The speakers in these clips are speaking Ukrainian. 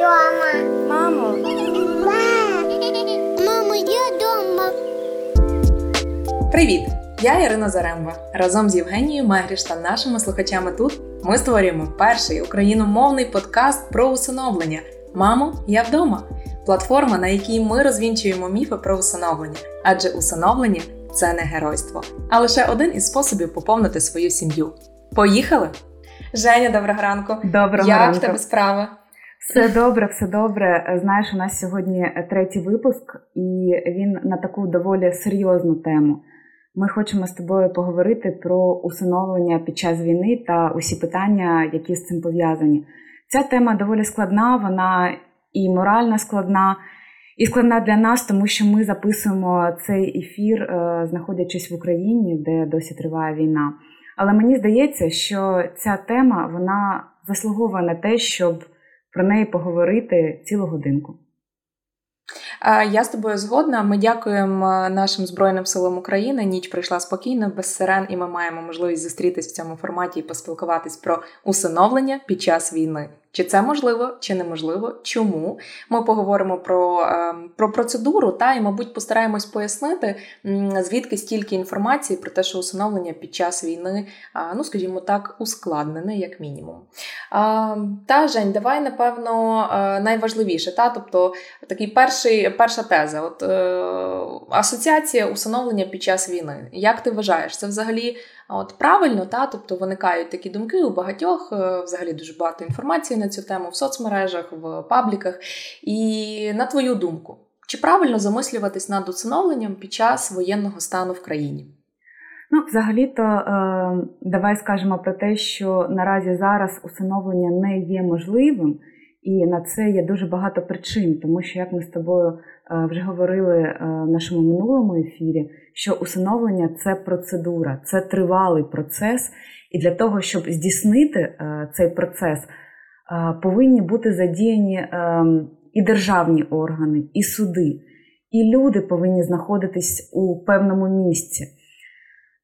дома. Мамо, Мамо, я дома. Привіт! Я Ірина Заремба. Разом з Євгенією Мегріш та нашими слухачами тут ми створюємо перший україномовний подкаст про усиновлення. Мамо, я вдома. Платформа, на якій ми розвінчуємо міфи про усиновлення, адже усиновлення це не геройство, а лише один із способів поповнити свою сім'ю. Поїхали! Женя, доброго ранку! Доброго Як ранку. в тебе справи? Все добре, все добре. Знаєш, у нас сьогодні третій випуск, і він на таку доволі серйозну тему. Ми хочемо з тобою поговорити про усиновлення під час війни та усі питання, які з цим пов'язані. Ця тема доволі складна, вона і морально складна, і складна для нас, тому що ми записуємо цей ефір, е, знаходячись в Україні, де досі триває війна. Але мені здається, що ця тема вона заслуговує на те, щоб про неї поговорити цілу годинку. Я з тобою згодна. Ми дякуємо нашим Збройним силам України. Ніч прийшла спокійно, без сирен, і ми маємо можливість зустрітись в цьому форматі і поспілкуватись про усиновлення під час війни. Чи це можливо, чи неможливо? Чому ми поговоримо про, е, про процедуру та і, мабуть, постараємось пояснити, звідки стільки інформації про те, що усиновлення під час війни, ну скажімо так, ускладнене, як мінімум. Та Жень, давай напевно е, найважливіше, та тобто такий перший, перша теза. От е, асоціація усиновлення під час війни. Як ти вважаєш, це взагалі от правильно? Та тобто виникають такі думки у багатьох, е, взагалі дуже багато інформації на цю тему в соцмережах, в пабліках. І на твою думку, чи правильно замислюватись над усиновленням під час воєнного стану в країні? Ну, взагалі-то, е, давай скажемо про те, що наразі зараз усиновлення не є можливим, і на це є дуже багато причин, тому що, як ми з тобою е, вже говорили е, в нашому минулому ефірі, що усиновлення це процедура, це тривалий процес, і для того, щоб здійснити е, цей процес, е, повинні бути задіяні е, і державні органи, і суди, і люди повинні знаходитись у певному місці.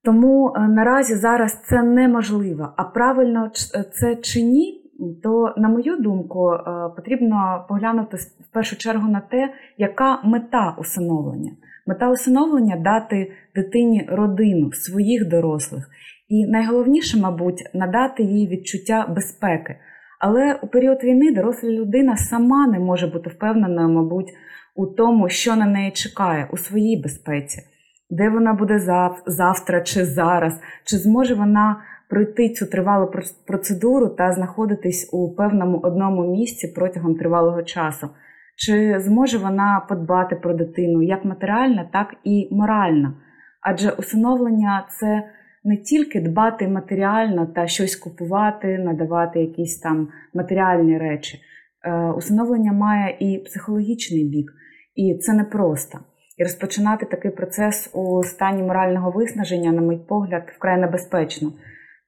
Тому наразі зараз це неможливо. А правильно це чи ні, то, на мою думку, е, потрібно поглянути в першу чергу на те, яка мета усиновлення. Мета усиновлення дати дитині родину своїх дорослих. І найголовніше, мабуть, надати їй відчуття безпеки. Але у період війни доросла людина сама не може бути впевненою, мабуть, у тому, що на неї чекає, у своїй безпеці де вона буде зав- завтра чи зараз, чи зможе вона пройти цю тривалу проц- процедуру та знаходитись у певному одному місці протягом тривалого часу, чи зможе вона подбати про дитину як матеріально, так і морально. Адже усиновлення це не тільки дбати матеріально та щось купувати, надавати якісь там матеріальні речі. Е, Усиновлення має і психологічний бік, і це непросто. І розпочинати такий процес у стані морального виснаження, на мій погляд, вкрай небезпечно.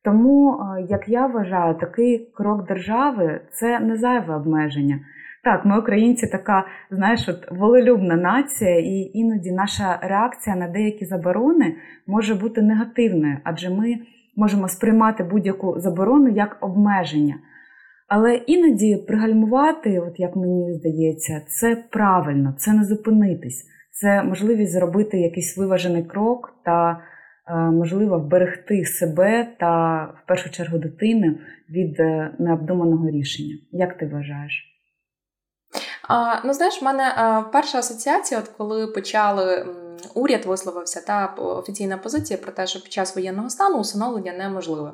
Тому, е, як я вважаю, такий крок держави це не зайве обмеження. Так, ми, українці, така, знаєш, от волелюбна нація, і іноді наша реакція на деякі заборони може бути негативною, адже ми можемо сприймати будь-яку заборону як обмеження. Але іноді пригальмувати, от як мені здається, це правильно, це не зупинитись це можливість зробити якийсь виважений крок та, можливо, вберегти себе та в першу чергу дитину від е, необдуманого рішення. Як ти вважаєш? А, ну, знаєш, в мене а, перша асоціація, от коли почали уряд висловився та офіційна позиція про те, що під час воєнного стану усиновлення неможливе.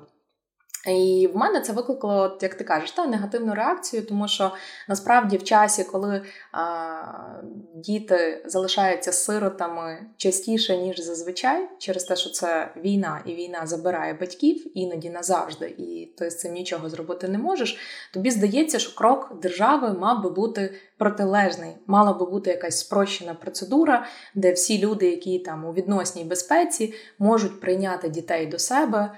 І в мене це викликало, от, як ти кажеш, та негативну реакцію, тому що насправді в часі, коли а, діти залишаються сиротами частіше, ніж зазвичай, через те, що це війна, і війна забирає батьків іноді назавжди, і ти з цим нічого зробити не можеш. Тобі здається, що крок держави мав би бути протилежний, мала би бути якась спрощена процедура, де всі люди, які там у відносній безпеці, можуть прийняти дітей до себе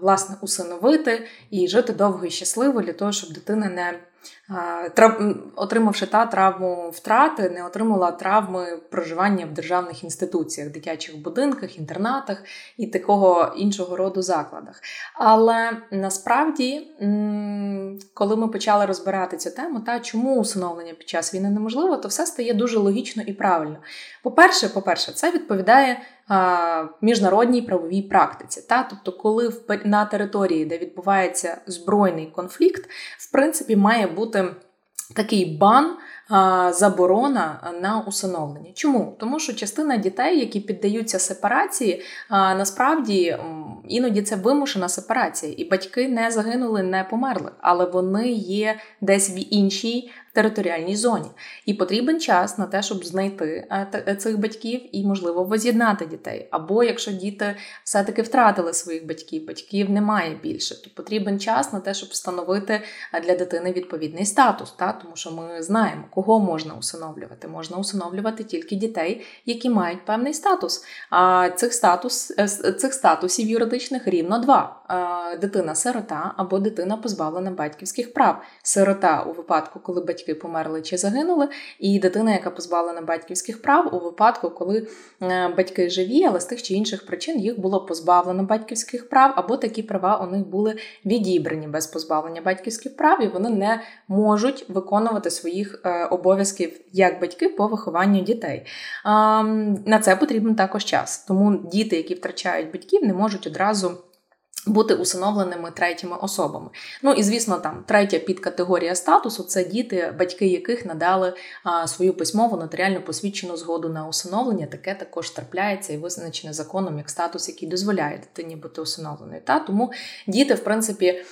власне усиновити і жити довго і щасливо для того, щоб дитина не. Отримавши та травму втрати, не отримала травми проживання в державних інституціях, дитячих будинках, інтернатах і такого іншого роду закладах. Але насправді, коли ми почали розбирати цю тему, та чому усиновлення під час війни неможливо, то все стає дуже логічно і правильно. По-перше, по-перше, це відповідає міжнародній правовій практиці. Та? Тобто, коли на території, де відбувається збройний конфлікт, в принципі, має бути такий бан. Заборона на усиновлення. Чому? Тому що частина дітей, які піддаються сепарації, насправді іноді це вимушена сепарація, і батьки не загинули, не померли, але вони є десь в іншій територіальній зоні. І потрібен час на те, щоб знайти е, е, цих батьків і, можливо, воз'єднати дітей. Або якщо діти все-таки втратили своїх батьків, батьків немає більше, то потрібен час на те, щоб встановити е, для дитини відповідний статус. Та? Тому що ми знаємо, кого можна усиновлювати. Можна усиновлювати тільки дітей, які мають певний статус. А цих статус, цих статусів юридичних рівно два: дитина-сирота або дитина позбавлена батьківських прав. Сирота у випадку, коли батьки батьки померли чи загинули, і дитина, яка позбавлена батьківських прав у випадку, коли е, батьки живі, але з тих чи інших причин їх було позбавлено батьківських прав, або такі права у них були відібрані без позбавлення батьківських прав, і вони не можуть виконувати своїх е, обов'язків як батьки по вихованню дітей. На це потрібен також час. Тому діти, які втрачають батьків, не можуть одразу. Бути усиновленими третіми особами. Ну і звісно, там третя підкатегорія статусу це діти, батьки яких надали а, свою письмову нотаріально посвідчену згоду на усиновлення. Таке також трапляється і визначене законом як статус, який дозволяє дитині бути усиновленою. Та тому діти, в принципі,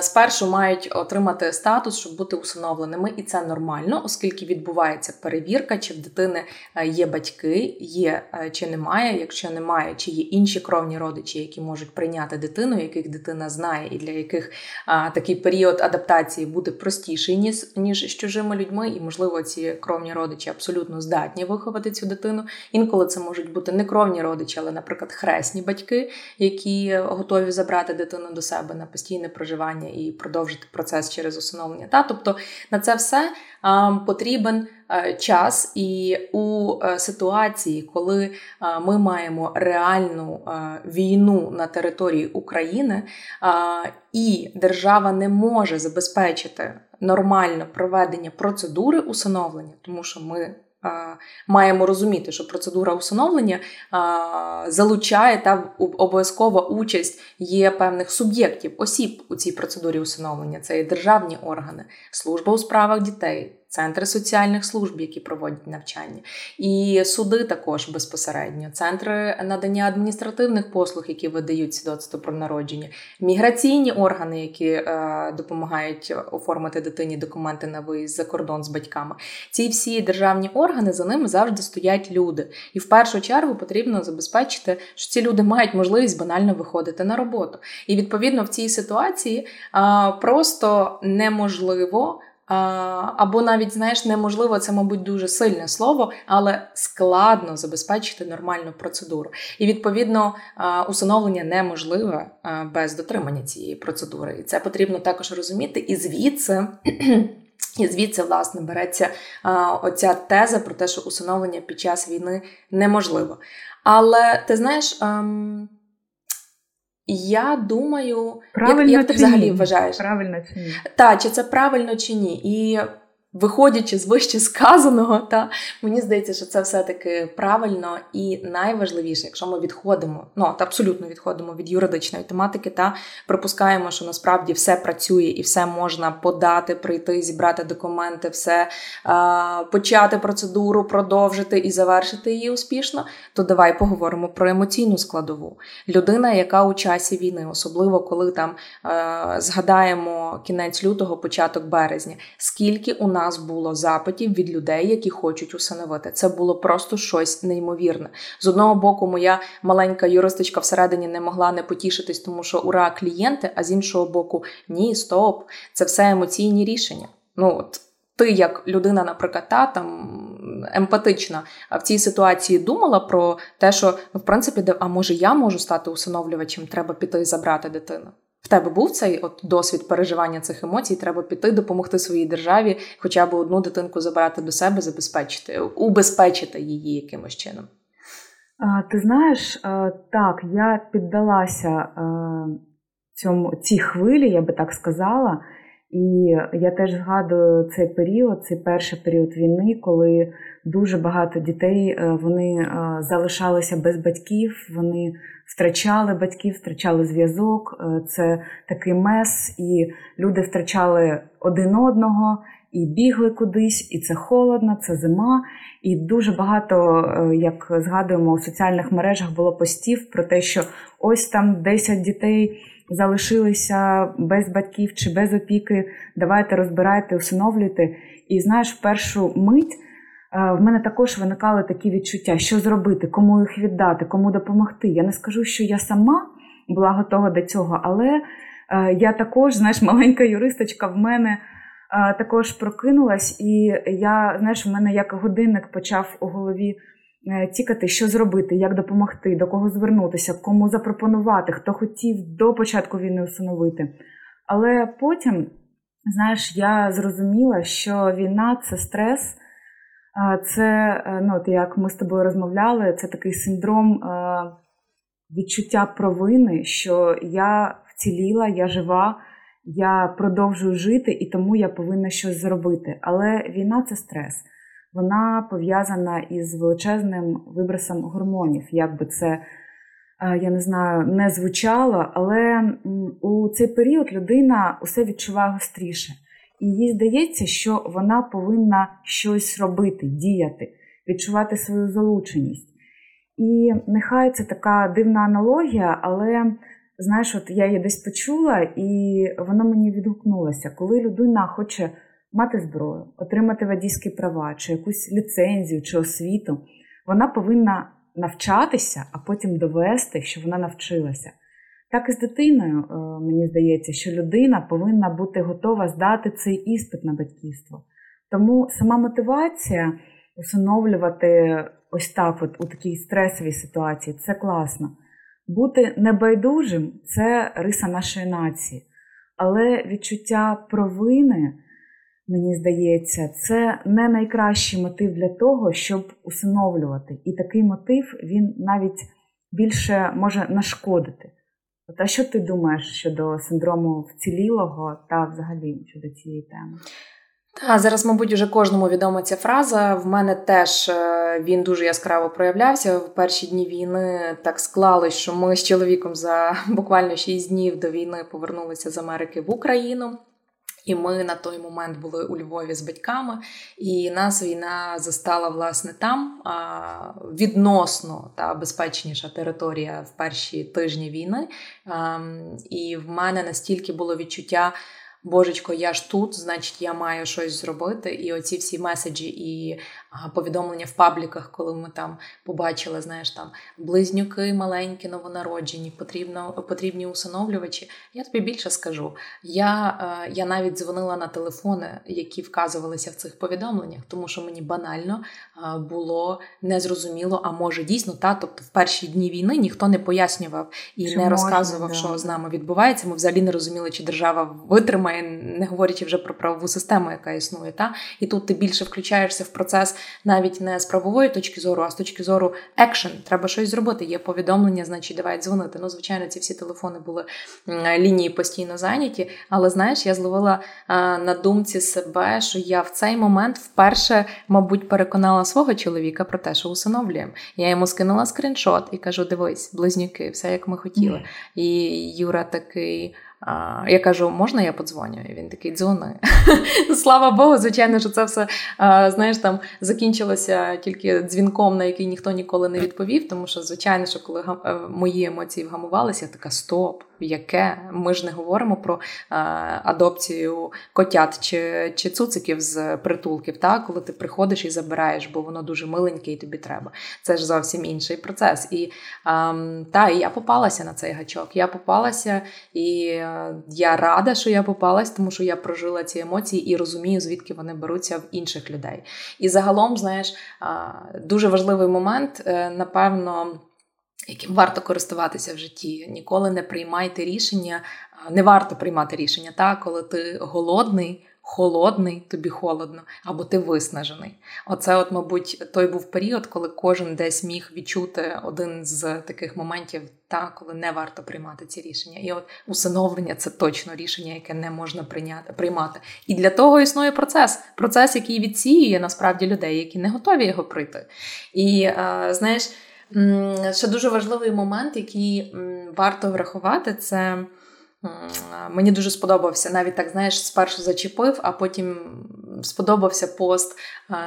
спершу мають отримати статус, щоб бути усиновленими, і це нормально, оскільки відбувається перевірка, чи в дитини е, є батьки, є е, чи немає. Якщо немає, чи є інші кровні родичі, які можуть прийняти дитину дитину, яких дитина знає, і для яких а, такий період адаптації буде простіший, ніж ніж з чужими людьми, і, можливо, ці кровні родичі абсолютно здатні виховати цю дитину. Інколи це можуть бути не кровні родичі, але, наприклад, хресні батьки, які готові забрати дитину до себе на постійне проживання і продовжити процес через усиновлення. Та тобто на це все а, потрібен. Е, час, і у е, ситуації, коли е, ми маємо реальну війну на території України, і держава не може забезпечити нормальне проведення процедури усиновлення, тому що ми маємо розуміти, що процедура усиновлення залучає та обов'язкова участь є певних суб'єктів, осіб у цій процедурі усиновлення. Це і державні органи, служба у справах дітей, центри соціальних служб, які проводять навчання, і суди також безпосередньо, центри надання адміністративних послуг, які видають свідоцтво про народження, міграційні органи, які е, допомагають оформити дитині документи на виїзд за кордон з батьками. Ці всі державні органи за ними завжди стоять люди. І в першу чергу потрібно забезпечити, що ці люди мають можливість банально виходити на роботу. І відповідно в цій ситуації е, просто неможливо. Або навіть, знаєш, неможливо, це, мабуть, дуже сильне слово, але складно забезпечити нормальну процедуру. І, відповідно, усиновлення неможливе без дотримання цієї процедури. І це потрібно також розуміти. І звідси. І звідси, власне, береться а, оця теза про те, що усиновлення під час війни неможливо. Але ти знаєш, ем, я думаю, правильно як, як ти взагалі вважаєш? Правильно чи ні? Так, чи це правильно чи ні? І Виходячи з вище сказаного, та мені здається, що це все-таки правильно і найважливіше, якщо ми відходимо, ну та абсолютно відходимо від юридичної тематики, та припускаємо, що насправді все працює і все можна подати, прийти, зібрати документи, все е, почати процедуру, продовжити і завершити її успішно. То давай поговоримо про емоційну складову. Людина, яка у часі війни, особливо коли там е, згадаємо кінець лютого, початок березня, скільки у нас нас було запитів від людей, які хочуть усиновити. Це було просто щось неймовірне. З одного боку, моя маленька юристичка всередині не могла не потішитись, тому що ура, клієнти, а з іншого боку, ні, стоп, це все емоційні рішення. Ну от. Ти, як людина, наприклад, та там емпатична, в цій ситуації думала про те, що ну, в принципі, а може я можу стати усиновлювачем, треба піти і забрати дитину Тебе був цей от досвід переживання цих емоцій, треба піти, допомогти своїй державі, хоча б одну дитинку забирати до себе, забезпечити, убезпечити її якимось чином. Ти знаєш, так, я піддалася цьому цій хвилі, я би так сказала. І я теж згадую цей період, цей перший період війни, коли дуже багато дітей е, вони е, залишалися без батьків, вони втрачали батьків, втрачали зв'язок. Е, це такий мес, і люди втрачали один одного і бігли кудись, і це холодно, це зима. І дуже багато, як згадуємо, у соціальних мережах було постів про те, що ось там 10 дітей залишилися без батьків чи без опіки. Давайте розбирайте, усиновлюйте. І знаєш, в першу мить е, в мене також виникали такі відчуття, що зробити, кому їх віддати, кому допомогти. Я не скажу, що я сама була готова до цього, але е, я також, знаєш, маленька юристочка в мене. Е, також прокинулась, і я, знаєш, в мене як годинник почав у голові тікати, е, що зробити, як допомогти, до кого звернутися, кому запропонувати, хто хотів до початку війни усиновити. Але потім, знаєш, я зрозуміла, що війна це стрес, це, е, ну, от як ми з тобою розмовляли, це такий синдром е, відчуття провини, що я вціліла, я жива. Я продовжую жити і тому я повинна щось зробити. Але війна це стрес вона пов'язана із величезним вибросом гормонів. Як би це, е, я не знаю, не звучало, але у цей період людина усе відчуває гостріше. І їй здається, що вона повинна щось робити, діяти, відчувати свою залученість. І нехай це така дивна аналогія, але знаєш, от я її десь почула, і вона мені відгукнулася, коли людина хоче мати зброю, отримати водійські права, чи якусь ліцензію, чи освіту, вона повинна навчатися, а потім довести, що вона навчилася. Так і з дитиною, е, мені здається, що людина повинна бути готова здати цей іспит на батьківство. Тому сама мотивація усиновлювати ось так, от у такій стресовій ситуації, це класно. Бути небайдужим це риса нашої нації, але відчуття провини мені здається, це не найкращий мотив для того, щоб усиновлювати. І такий мотив він навіть більше може нашкодити. От, а що ти думаєш щодо синдрому вцілілого та взагалі щодо цієї теми? Та зараз, мабуть, вже кожному відома ця фраза. В мене теж е, він дуже яскраво проявлявся. В перші дні війни так склалось, що ми з чоловіком за буквально 6 днів до війни повернулися з Америки в Україну. І ми на той момент були у Львові з батьками, і нас війна застала власне там відносно та безпечніша територія в перші тижні війни. І в мене настільки було відчуття Божечко, я ж тут, значить, я маю щось зробити. І оці всі меседжі і повідомлення в пабліках, коли ми там побачили, знаєш, там близнюки маленькі, новонароджені, потрібно потрібні усиновлювачі. Я тобі більше скажу. Я е, я навіть дзвонила на телефони, які вказувалися в цих повідомленнях, тому що мені банально е, було незрозуміло, а може дійсно та, тобто в перші дні війни ніхто не пояснював і чи не розказував, можна, що да. з нами відбувається. Ми взагалі не розуміли, чи держава витримає, не говорячи вже про правову систему, яка існує. Та? І тут ти більше включаєшся в процес навіть не з правової точки зору, а з точки зору екшен. Треба щось зробити. Є повідомлення, значить, давай дзвонити. Ну, звичайно, ці всі телефони були лінії постійно зайняті. Але знаєш, я зловила на думці себе, що я в цей момент вперше, мабуть, переконала свого чоловіка про те, що усиновлюємо. Я йому скинула скріншот і кажу: дивись, близнюки, все як ми хотіли. І Юра такий. Я кажу, можна я подзвоню? І він такий дзвони. Слава Богу, звичайно, що це все знаєш, там закінчилося тільки дзвінком, на який ніхто ніколи не відповів. Тому що, звичайно, що коли е, мої емоції вгамувалися, я така стоп яке ми ж не говоримо про е, адопцію котят чи чи цуциків з притулків, та коли ти приходиш і забираєш, бо воно дуже миленьке і тобі треба. Це ж зовсім інший процес. І е, та, і я попалася на цей гачок. Я попалася, і я рада, що я попалась, тому що я прожила ці емоції і розумію, звідки вони беруться в інших людей. І загалом, знаєш, дуже важливий момент, е, напевно. яким варто користуватися в житті. Ніколи не приймайте рішення, не варто приймати рішення, та коли ти голодний, холодний, тобі холодно, або ти виснажений. Оце, от, мабуть, той був період, коли кожен десь міг відчути один з таких моментів, та коли не варто приймати ці рішення. І от усиновлення це точно рішення, яке не можна прийняти, приймати. І для того існує процес, процес, який відсіює насправді людей, які не готові його прийти. І е, знаєш, ще дуже важливий момент, який варто врахувати, це. Мені дуже сподобався. Навіть так, знаєш, спершу зачепив, а потім сподобався пост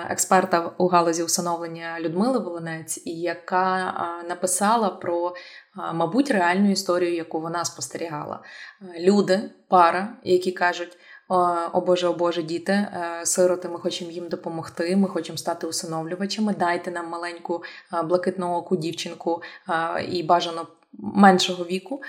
експерта у галузі усиновлення Людмили Волонець, яка написала про, мабуть, реальну історію, яку вона спостерігала. Люди, пара, які кажуть. О Боже, о Боже, діти, е, сироти, ми хочемо їм допомогти. Ми хочемо стати усиновлювачами. Дайте нам маленьку блакитну оку дівчинку і бажано меншого віку.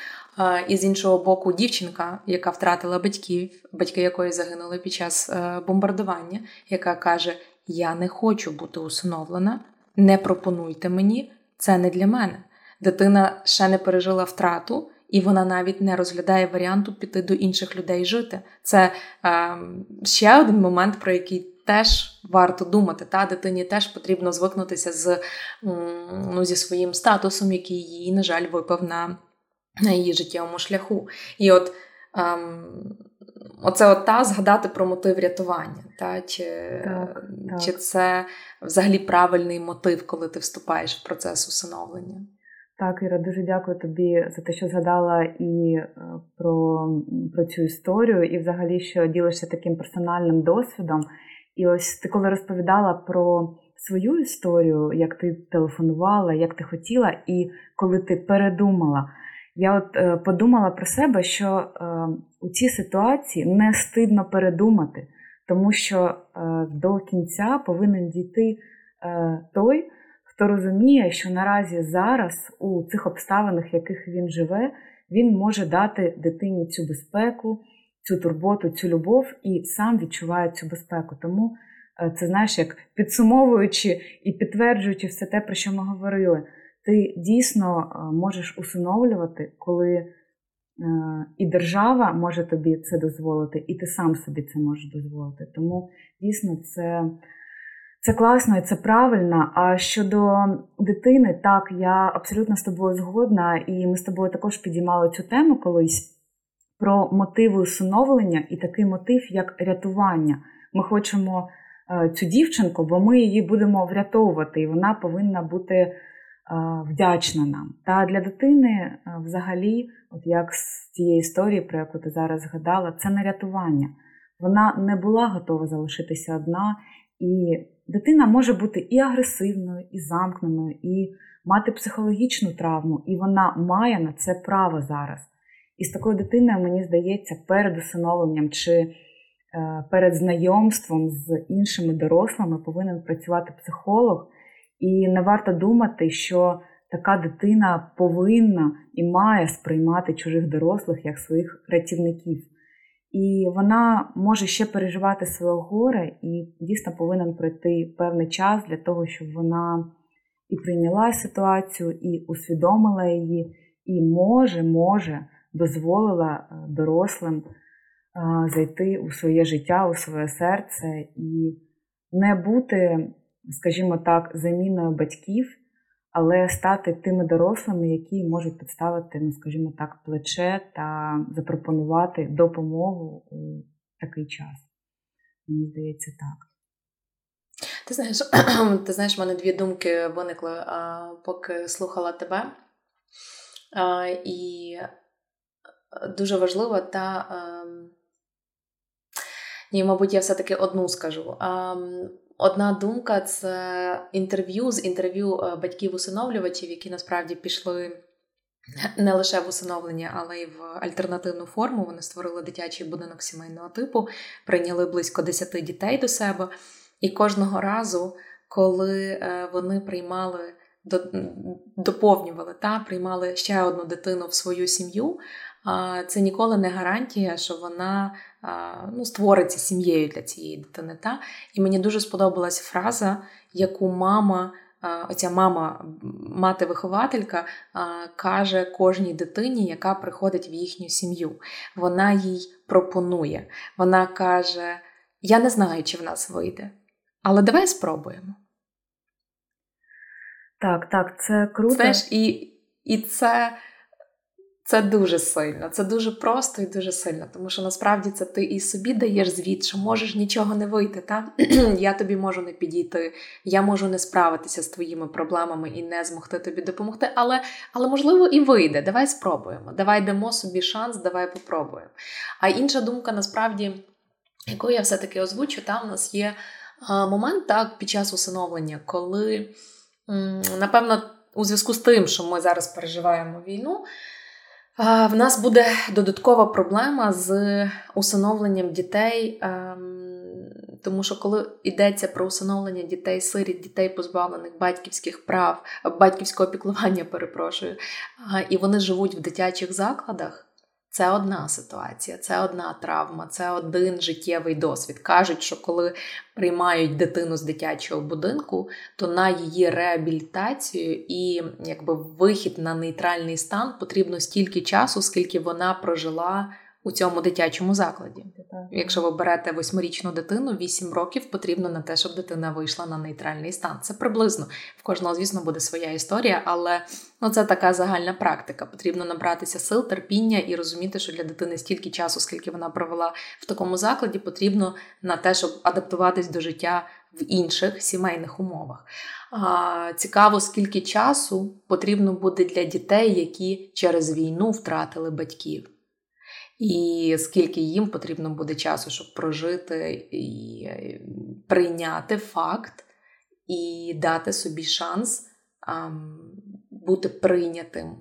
І з іншого боку, дівчинка, яка втратила батьків, батьки якої загинули під час е, бомбардування, яка каже: Я не хочу бути усиновлена, не пропонуйте мені, це не для мене. Дитина ще не пережила втрату, і вона навіть не розглядає варіанту піти до інших людей жити. Це е, ще один момент, про який. Теж варто думати, та дитині теж потрібно звикнутися з ну, зі своїм статусом, який їй, на жаль, випав на на її життєвому шляху. І от ем, оце от та згадати про мотив рятування. Та? Чи, так, чи це взагалі правильний мотив, коли ти вступаєш в процес усиновлення? Так, Іра, дуже дякую тобі за те, що згадала і е, про про цю історію, і взагалі, що ділишся таким персональним досвідом. І ось ти коли розповідала про свою історію, як ти телефонувала, як ти хотіла, і коли ти передумала, я от е, подумала про себе, що е, у цій ситуації не стидно передумати, тому що е, до кінця повинен дійти той, хто розуміє, що наразі зараз у цих обставинах, в яких він живе, він може дати дитині цю безпеку, цю турботу, цю любов і сам відчуває цю безпеку. Тому це знаєш, як підсумовуючи і підтверджуючи все те, про що ми говорили ти дійсно е, можеш усиновлювати, коли е, і держава може тобі це дозволити, і ти сам собі це можеш дозволити. Тому дійсно це це класно і це правильно. А щодо дитини, так, я абсолютно з тобою згодна, і ми з тобою також підіймали цю тему колись про мотиви усиновлення і такий мотив, як рятування. Ми хочемо е, цю дівчинку, бо ми її будемо врятовувати, і вона повинна бути вдячна нам. Та для дитини взагалі, от як з тієї історії, про яку ти зараз згадала, це не рятування. Вона не була готова залишитися одна, і дитина може бути і агресивною, і замкненою, і мати психологічну травму, і вона має на це право зараз. І з такою дитиною, мені здається, перед усиновленням чи е, перед знайомством з іншими дорослими повинен працювати психолог. І не варто думати, що така дитина повинна і має сприймати чужих дорослих як своїх рятівників. І вона може ще переживати своє горе, і дійсно повинен пройти певний час для того, щоб вона і прийняла ситуацію, і усвідомила її, і може, може, дозволила е, дорослим е, зайти у своє життя, у своє серце і не бути скажімо так, заміною батьків, але стати тими дорослими, які можуть підставити, ну, скажімо так, плече та запропонувати допомогу у такий час. Мені здається, так. Ти знаєш, ти знаєш, в мене дві думки виникли, поки слухала тебе. І дуже важливо та. Ем, ні, мабуть, я все-таки одну скажу. Ем, Одна думка це інтерв'ю з інтерв'ю е, батьків-усиновлювачів, які насправді пішли не лише в усиновлення, але й в альтернативну форму. Вони створили дитячий будинок сімейного типу, прийняли близько 10 дітей до себе. І кожного разу, коли е, вони приймали, доповнювали та приймали ще одну дитину в свою сім'ю, це ніколи не гарантія, що вона ну, створиться сім'єю для цієї дитини. Та? І мені дуже сподобалась фраза, яку мама оця мама, мати-вихователька, каже кожній дитині, яка приходить в їхню сім'ю. Вона їй пропонує. Вона каже: Я не знаю, чи в нас вийде, але давай спробуємо. Так, так, це круто. Знаєш, і, і це. Це дуже сильно, це дуже просто і дуже сильно, тому що насправді це ти і собі даєш звіт, що можеш нічого не вийти. Та? Я тобі можу не підійти, я можу не справитися з твоїми проблемами і не змогти тобі допомогти, але але можливо і вийде. Давай спробуємо. Давай дамо собі шанс, давай попробуємо. А інша думка, насправді, яку я все-таки озвучу, там у нас є момент так під час усиновлення, коли, напевно, у зв'язку з тим, що ми зараз переживаємо війну. В нас буде додаткова проблема з усиновленням дітей, ем, тому що коли йдеться про усиновлення дітей, сиріт, дітей, позбавлених батьківських прав, батьківського піклування, перепрошую, і вони живуть в дитячих закладах. Це одна ситуація, це одна травма, це один життєвий досвід. Кажуть, що коли приймають дитину з дитячого будинку, то на її реабілітацію і якби вихід на нейтральний стан потрібно стільки часу, скільки вона прожила у цьому дитячому закладі. Якщо ви берете восьмирічну дитину, вісім років потрібно на те, щоб дитина вийшла на нейтральний стан. Це приблизно в кожного, звісно, буде своя історія, але ну це така загальна практика. Потрібно набратися сил, терпіння і розуміти, що для дитини стільки часу, скільки вона провела в такому закладі, потрібно на те, щоб адаптуватись до життя в інших сімейних умовах. А, Цікаво, скільки часу потрібно буде для дітей, які через війну втратили батьків і скільки їм потрібно буде часу, щоб прожити і е, прийняти факт і дати собі шанс бути прийнятим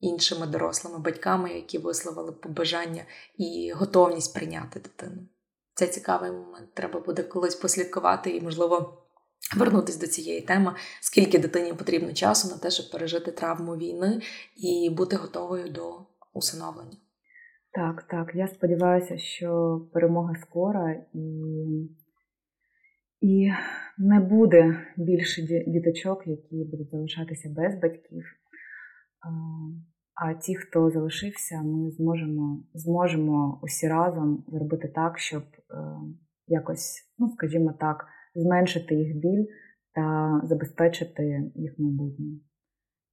іншими дорослими батьками, які висловили побажання і готовність прийняти дитину. Це цікавий момент. Треба буде колись послідкувати і, можливо, вернутися до цієї теми, скільки дитині потрібно часу на те, щоб пережити травму війни і бути готовою до усиновлення. Так, так. Я сподіваюся, що перемога скора і і не буде більше діточок, які будуть залишатися без батьків. А ті, хто залишився, ми зможемо зможемо усі разом зробити так, щоб е, якось, ну скажімо так, зменшити їх біль та забезпечити їх майбутнє.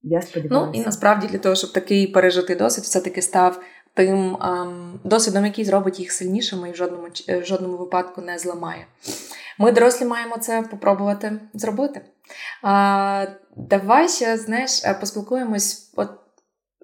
Я сподіваюся. Ну і насправді для того, щоб такий пережитий досвід все-таки став тим ем, досвідом, який зробить їх сильнішими і в жодному е, в жодному випадку не зламає. Ми, дорослі, маємо це попробувати зробити. А, Давай ще знаєш, е, поспілкуємось. От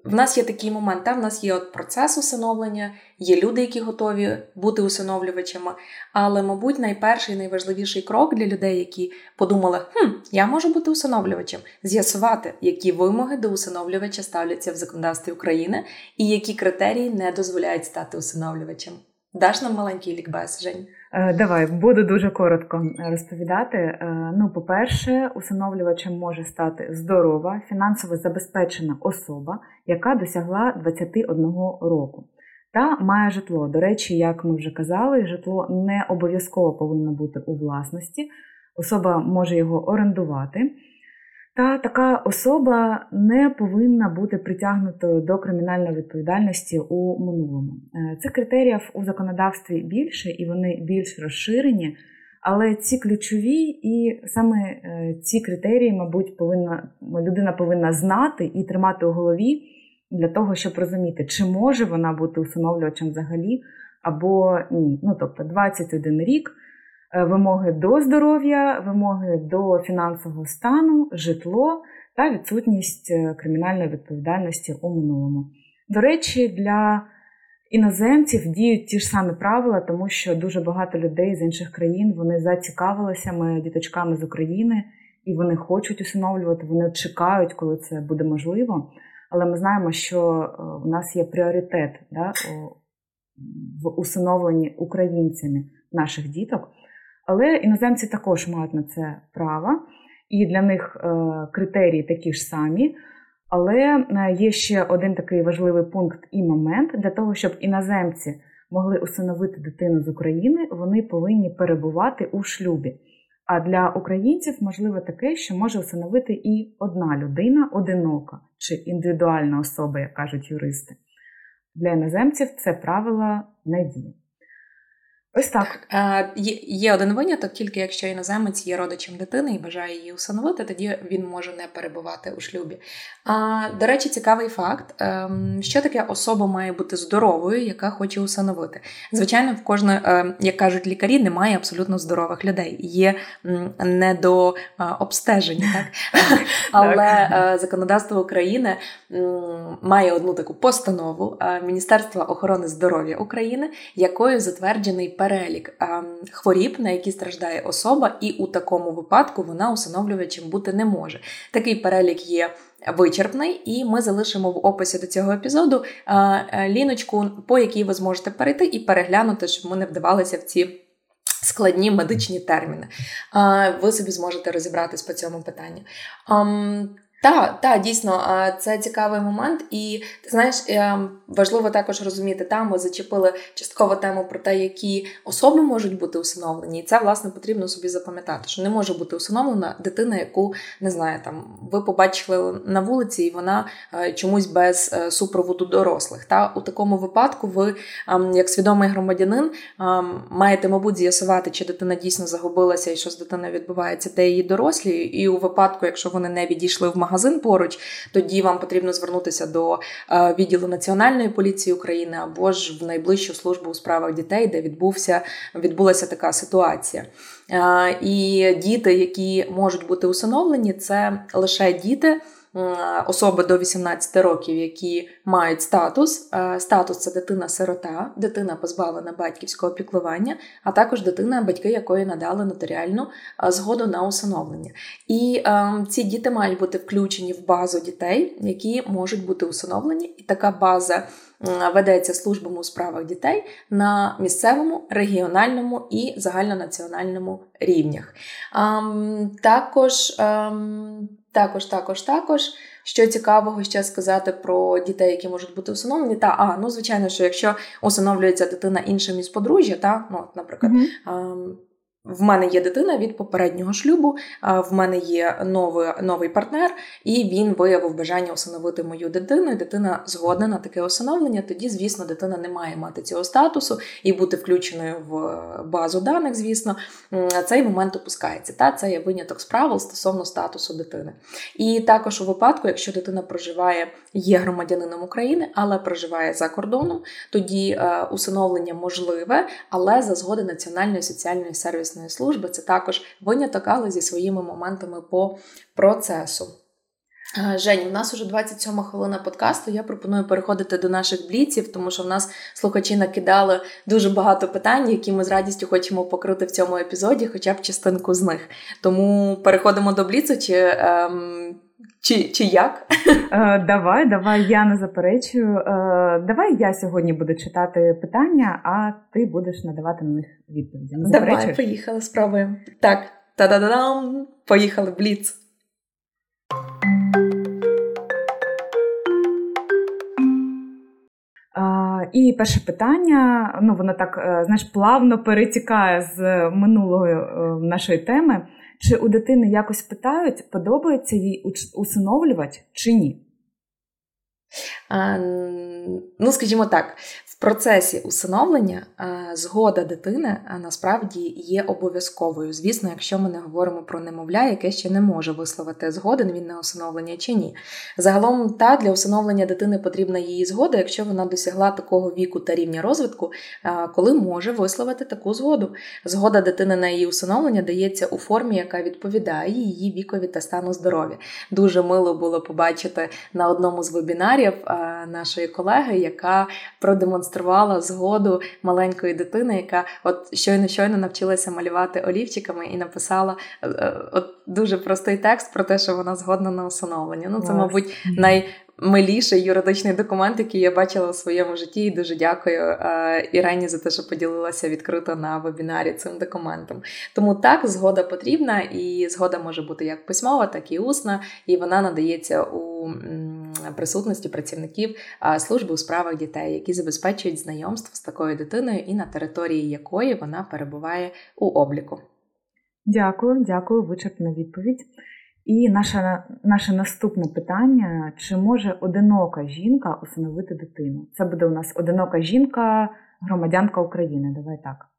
в нас є такий момент, та в нас є от процес усиновлення, є люди, які готові бути усиновлювачами. Але, мабуть, найперший найважливіший крок для людей, які подумали, хм, я можу бути усиновлювачем, з'ясувати, які вимоги до усиновлювача ставляться в законодавстві України і які критерії не дозволяють стати усиновлювачем. Даш нам маленький лікбез, Жень? Е, давай буду дуже коротко розповідати. Е, ну, по-перше, усиновлювачем може стати здорова, фінансово забезпечена особа, яка досягла 21 року. Та має житло. До речі, як ми вже казали, житло не обов'язково повинно бути у власності. Особа може його орендувати. Та така особа не повинна бути притягнутою до кримінальної відповідальності у минулому. Е, цих критеріїв у законодавстві більше і вони більш розширені, але ці ключові і саме е, ці критерії, мабуть, повинна людина повинна знати і тримати у голові для того, щоб розуміти, чи може вона бути усиновлювачем взагалі або ні. Ну тобто 21 рік. Е, вимоги до здоров'я, вимоги до фінансового стану, житло та відсутність е, кримінальної відповідальності у минулому. До речі, для іноземців діють ті ж самі правила, тому що дуже багато людей з інших країн вони зацікавилися ми діточками з України і вони хочуть усиновлювати, вони чекають, коли це буде можливо. Але ми знаємо, що у е, нас є пріоритет да, в усиновленні українцями наших діток. Але іноземці також мають на це право, і для них е, критерії такі ж самі. Але е, є ще один такий важливий пункт і момент для того, щоб іноземці могли усиновити дитину з України, вони повинні перебувати у шлюбі. А для українців можливо таке, що може усиновити і одна людина одинока чи індивідуальна особа, як кажуть юристи. Для іноземців це правило не діє. Ось так. так. Є, один виняток, тільки якщо іноземець є родичем дитини і бажає її усиновити, тоді він може не перебувати у шлюбі. А, До речі, цікавий факт, ем, що таке особа має бути здоровою, яка хоче усиновити. Звичайно, в кожної, ем, як кажуть лікарі, немає абсолютно здорових людей. Є не до обстеження, так? але е, законодавство України має одну таку постанову е, Міністерства охорони здоров'я України, якою затверджений перелік хворіб, на які страждає особа, і у такому випадку вона усиновлювачем бути не може. Такий перелік є. Вичерпний, і ми залишимо в описі до цього епізоду е, ліночку, по якій ви зможете перейти і переглянути, щоб ми не вдавалися в ці складні медичні терміни. Ви собі зможете розібратись по цьому питанню. Ем, так, та, дійсно, це цікавий момент, і ти знаєш, е, важливо також розуміти, там ми зачепили частково тему про те, які особи можуть бути усиновлені, і це власне потрібно собі запам'ятати, що не може бути усиновлена дитина, яку не знаю, там ви побачили на вулиці, і вона е, чомусь без е, супроводу дорослих. Та у такому випадку, ви, ем, як свідомий громадянин, ем, маєте, мабуть, з'ясувати, чи дитина дійсно загубилася і що з дитиною відбувається, де її дорослі, і у випадку, якщо вони не відійшли в магазин, магазин поруч, тоді вам потрібно звернутися до е, відділу Національної поліції України або ж в найближчу службу у справах дітей, де відбувся відбулася така ситуація. Е, і діти, які можуть бути усиновлені, це лише діти. Е, особи до 18 років, які мають статус. Е, статус це дитина-сирота, дитина позбавлена батьківського піклування, а також дитина, батьки якої надали нотаріальну е, згоду на усиновлення. І ці діти мають бути включені в базу дітей, які можуть бути усиновлені, і така база. Ведеться службами у справах дітей на місцевому, регіональному і загальнонаціональному рівнях. Також також, також, також. Що цікавого ще сказати про дітей, які можуть бути усиновлені, та а ну звичайно, що якщо усиновлюється дитина іншим із подружжя, та ну, наприклад. Mm-hmm. В мене є дитина від попереднього шлюбу, в мене є новий новий партнер, і він виявив бажання усиновити мою дитину. і Дитина згодна на таке усиновлення. Тоді, звісно, дитина не має мати цього статусу і бути включеною в базу даних. Звісно, цей момент опускається. Та це є виняток з правил стосовно статусу дитини. І також у випадку, якщо дитина проживає, є громадянином України, але проживає за кордоном, тоді е, усиновлення можливе, але за згоди Національної соціальної сервісної сервісної служби це також виняток, але зі своїми моментами по процесу. Жень, у нас уже 27 хвилина подкасту. Я пропоную переходити до наших бліців, тому що в нас слухачі накидали дуже багато питань, які ми з радістю хочемо покрити в цьому епізоді, хоча б частинку з них. Тому переходимо до бліцу. Чи ем, чи чи як? Е, давай, давай, я не заперечую. Е, давай я сьогодні буду читати питання, а ти будеш надавати на них відповіді. Не Давай, поїхали, спробуємо. Так, та-да-да-дам, поїхали, бліц. І перше питання, ну воно так е, знаєш, плавно перетікає з минулої нашої теми. Чи у дитини якось питають, подобається їй усиновлювати чи ні? Ну, скажімо так, процесі усиновлення е, згода дитини е, насправді є обов'язковою. Звісно, якщо ми не говоримо про немовля, яке ще не може висловити згоден він на усиновлення чи ні. Загалом, та для усиновлення дитини потрібна її згода, якщо вона досягла такого віку та рівня розвитку, е, коли може висловити таку згоду. Згода дитини на її усиновлення дається у формі, яка відповідає її вікові та стану здоров'я. Дуже мило було побачити на одному з вебінарів нашої колеги, яка продемонструвала продемонструвала згоду маленької дитини, яка от щойно щойно навчилася малювати олівчиками і написала е, е, от дуже простий текст про те, що вона згодна на усиновлення. Ну, це, мабуть, най. Миліший юридичний документ, який я бачила у своєму житті, і дуже дякую е, Ірені за те, що поділилася відкрито на вебінарі цим документом. Тому так, згода потрібна, і згода може бути як письмова, так і усна, і вона надається у присутності працівників служби у справах дітей, які забезпечують знайомство з такою дитиною і на території якої вона перебуває у обліку. Дякую, дякую, вичерпна відповідь. І наше, наше наступне питання: чи може одинока жінка усиновити дитину? Це буде у нас одинока жінка, громадянка України. Давай так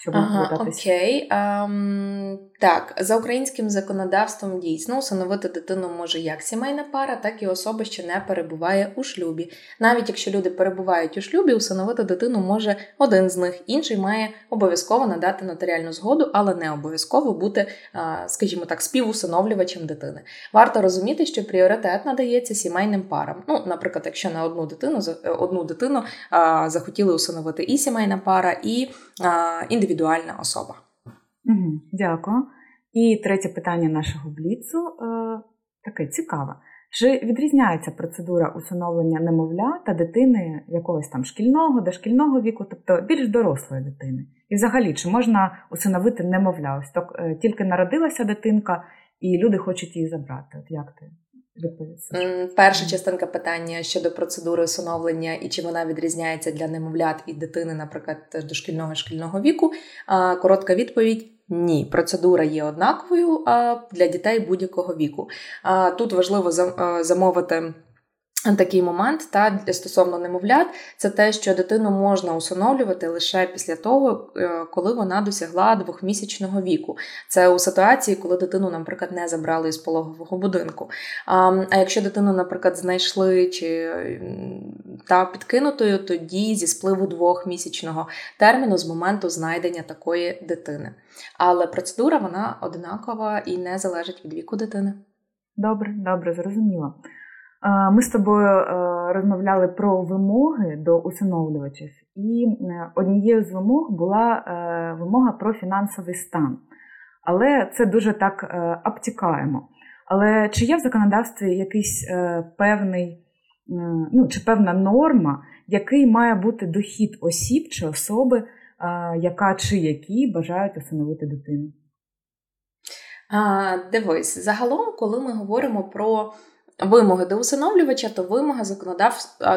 щоб ага, Окей. Um, так, за українським законодавством дійсно усиновити дитину може як сімейна пара, так і особа, що не перебуває у шлюбі. Навіть якщо люди перебувають у шлюбі, усиновити дитину може один з них, інший має обов'язково надати нотаріальну згоду, але не обов'язково бути, скажімо так, співусиновлювачем дитини. Варто розуміти, що пріоритет надається сімейним парам. Ну, наприклад, якщо на одну дитину одну дитину захотіли усиновити і сімейна пара, і індивідуальна особа. Дякую. І третє питання нашого бліцу е, таке цікаве. Чи відрізняється процедура усиновлення немовля та дитини якогось там шкільного, дошкільного віку, тобто більш дорослої дитини? І взагалі, чи можна усиновити немовля? Ось так е, тільки народилася дитинка, і люди хочуть її забрати. От як ти Перша частинка питання щодо процедури усиновлення і чи вона відрізняється для немовлят і дитини, наприклад, дошкільного шкільного віку. Коротка відповідь: ні, процедура є однаковою для дітей будь-якого віку. Тут важливо замовити. Такий момент та стосовно немовлят, це те, що дитину можна усиновлювати лише після того, е, коли вона досягла двохмісячного віку. Це у ситуації, коли дитину, наприклад, не забрали із пологового будинку. А якщо дитину, наприклад, знайшли чи та підкинутою, тоді зі спливу двохмісячного терміну з моменту знайдення такої дитини. Але процедура вона однакова і не залежить від віку дитини. Добре, добре, зрозуміло. Ми з тобою е, розмовляли про вимоги до усиновлювачів, і е, однією з вимог була е, вимога про фінансовий стан. Але це дуже так обтікаємо. Але чи є в законодавстві якийсь певний, ну, чи певна норма, який має бути дохід осіб чи особи, яка чи які бажають усиновити дитину? Дивись, загалом, коли ми говоримо про Вимоги до усиновлювача, то вимога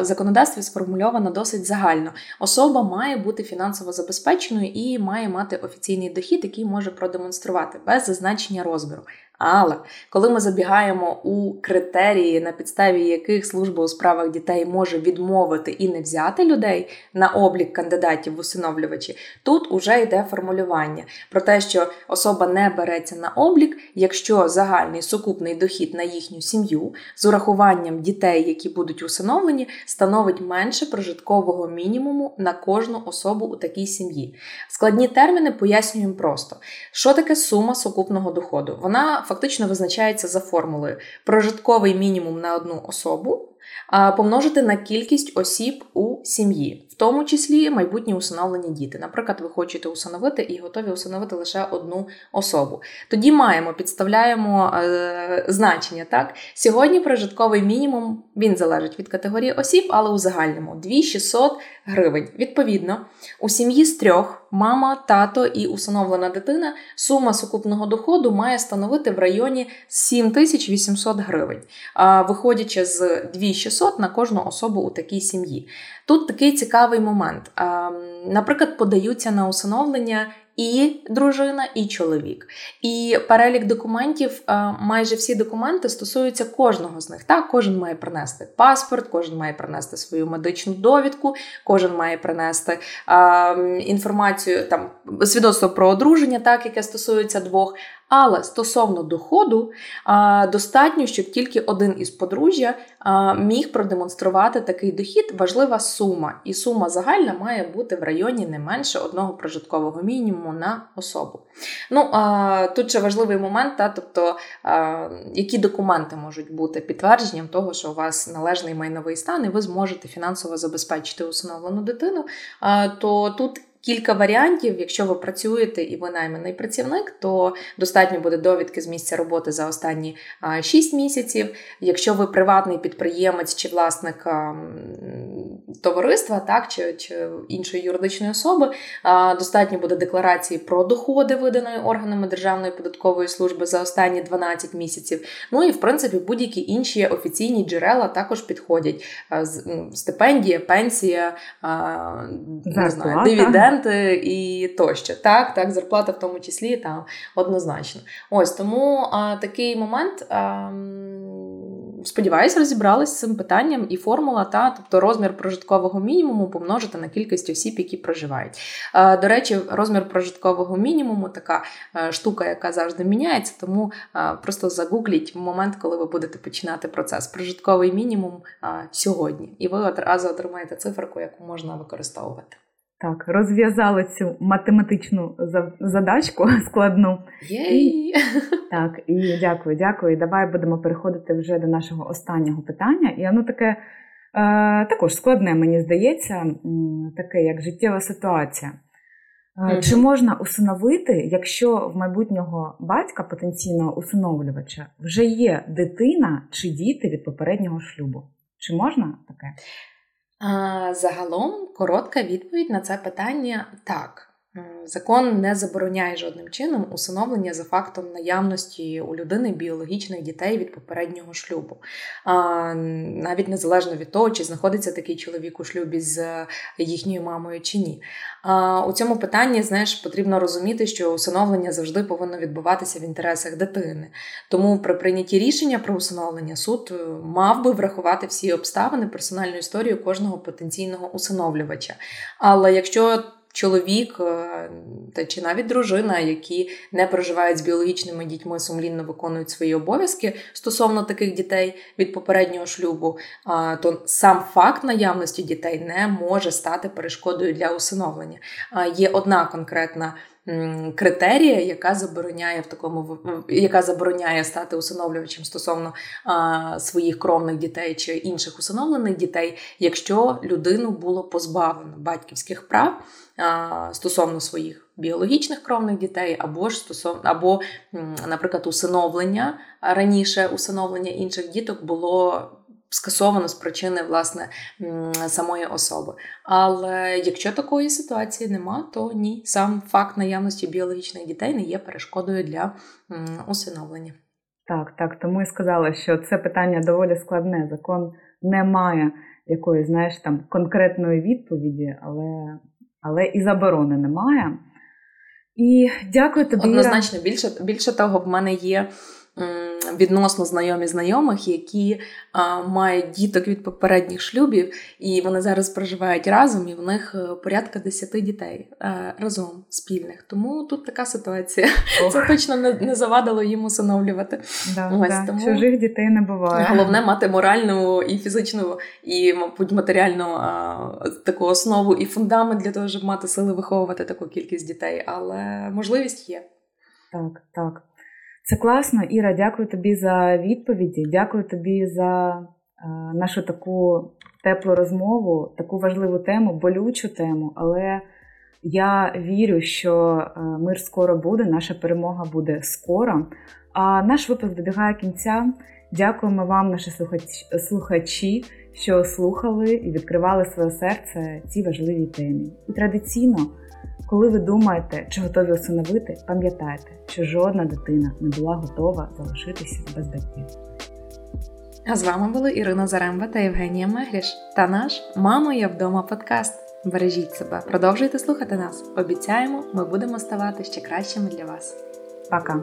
законодавстві сформульована досить загально. Особа має бути фінансово забезпеченою і має мати офіційний дохід, який може продемонструвати без зазначення розміру. Але коли ми забігаємо у критерії, на підставі яких служба у справах дітей може відмовити і не взяти людей на облік кандидатів в усиновлювачі, тут уже йде формулювання про те, що особа не береться на облік, якщо загальний сукупний дохід на їхню сім'ю з урахуванням дітей, які будуть усиновлені, становить менше прожиткового мінімуму на кожну особу у такій сім'ї. Складні терміни пояснюємо просто, що таке сума сукупного доходу. Вона фактично визначається за формулою прожитковий мінімум на одну особу помножити на кількість осіб у сім'ї, в тому числі майбутні усиновлені діти. Наприклад, ви хочете усиновити і готові усиновити лише одну особу. Тоді маємо, підставляємо е, значення. Так, Сьогодні прожитковий мінімум він залежить від категорії осіб, але у загальному 2600 гривень. Відповідно, у сім'ї з трьох мама, тато і усиновлена дитина сума сукупного доходу має становити в районі 7800 гривень, виходячи з 2600 на кожну особу у такій сім'ї. Тут такий цікавий момент. Наприклад, подаються на усиновлення і дружина, і чоловік. І перелік документів, майже всі документи стосуються кожного з них. Так, Кожен має принести паспорт, кожен має принести свою медичну довідку, кожен має принести інформацію, там свідоцтво про одруження, так, яке стосується двох. Але стосовно доходу, достатньо, щоб тільки один із подружжя міг продемонструвати такий дохід, важлива сума. І сума загальна має бути в районі не менше одного прожиткового мінімуму на особу. Ну, Тут ще важливий момент, та, тобто, які документи можуть бути підтвердженням того, що у вас належний майновий стан, і ви зможете фінансово забезпечити усиновлену дитину, то тут кілька варіантів. Якщо ви працюєте і ви найманий працівник, то достатньо буде довідки з місця роботи за останні 6 місяців. Якщо ви приватний підприємець чи власник товариства, так чи, чи іншої юридичної особи, достатньо буде декларації про доходи, виданої органами Державної податкової служби за останні 12 місяців. Ну і в принципі будь-які інші офіційні джерела також підходять. Стипендія, пенсія, не знаю, дивіденди дивіденди і тощо. Так, так, зарплата в тому числі там однозначно. Ось тому а, такий момент. А, Сподіваюсь, розібрались з цим питанням і формула, та тобто розмір прожиткового мінімуму помножити на кількість осіб, які проживають. До речі, розмір прожиткового мінімуму така е, штука, яка завжди міняється, тому е, просто загугліть в момент, коли ви будете починати процес. Прожитковий мінімум сьогодні, і ви одразу отримаєте циферку, яку можна використовувати. Так, розв'язали цю математичну задачку складну. Єй! Так, і дякую, дякую. Давай будемо переходити вже до нашого останнього питання. І воно таке е, також складне, мені здається, таке як життєва ситуація. Е, чи можна усиновити, якщо в майбутнього батька, потенційного усиновлювача, вже є дитина чи діти від попереднього шлюбу? Чи можна таке? Загалом коротка відповідь на це питання так. Закон не забороняє жодним чином усиновлення за фактом наявності у людини біологічних дітей від попереднього шлюбу, навіть незалежно від того, чи знаходиться такий чоловік у шлюбі з їхньою мамою чи ні. У цьому питанні знаєш, потрібно розуміти, що усиновлення завжди повинно відбуватися в інтересах дитини. Тому при прийнятті рішення про усиновлення суд е, мав би врахувати всі обставини персональну історію кожного потенційного усиновлювача. Але якщо чоловік е, та чи навіть дружина, які не проживають з біологічними дітьми, сумлінно виконують свої обов'язки стосовно таких дітей від попереднього шлюбу, то сам факт наявності дітей не може стати перешкодою для усиновлення. Є одна конкретна критерія, яка забороняє в такому яка забороняє стати усиновлювачем стосовно а, своїх кровних дітей чи інших усиновлених дітей, якщо людину було позбавлено батьківських прав а, стосовно своїх біологічних кровних дітей, або ж стосовно або, наприклад, усиновлення раніше усиновлення інших діток було скасовано з причини власне самої особи. Але якщо такої ситуації нема, то ні, сам факт наявності біологічних дітей не є перешкодою для усиновлення. Так, так, тому і сказала, що це питання доволі складне. Закон не має якоїсь, знаєш, там конкретної відповіді, але але і заборони немає. І дякую тобі. Однозначно, більше більше того, в мене є відносно знайомі знайомих, які а, мають діток від попередніх шлюбів, і вони зараз проживають разом, і в них е, порядка 10 дітей а, е, разом спільних. Тому тут така ситуація. Ох. Це точно не, не завадило їм усиновлювати. Да, Ось, да. Тому Чужих дітей не буває. Головне мати моральну і фізичну, і, мабуть, матеріальну а, таку основу і фундамент для того, щоб мати сили виховувати таку кількість дітей, але можливість є. Так, так. Це класно, Іра. Дякую тобі за відповіді. Дякую тобі за е, нашу таку теплу розмову, таку важливу тему, болючу тему. Але я вірю, що е, мир скоро буде, наша перемога буде скоро. А наш випуск добігає кінця. Дякуємо вам, наші слухачі, що слухали і відкривали своє серце цій важливій темі. І традиційно. Коли ви думаєте, чи готові усиновити, пам'ятайте, що жодна дитина не була готова залишитися без батьків. А з вами були Ірина Заремба та Євгенія Мегріш та наш Мамо, я вдома подкаст. Бережіть себе, продовжуйте слухати нас. Обіцяємо, ми будемо ставати ще кращими для вас. Пока!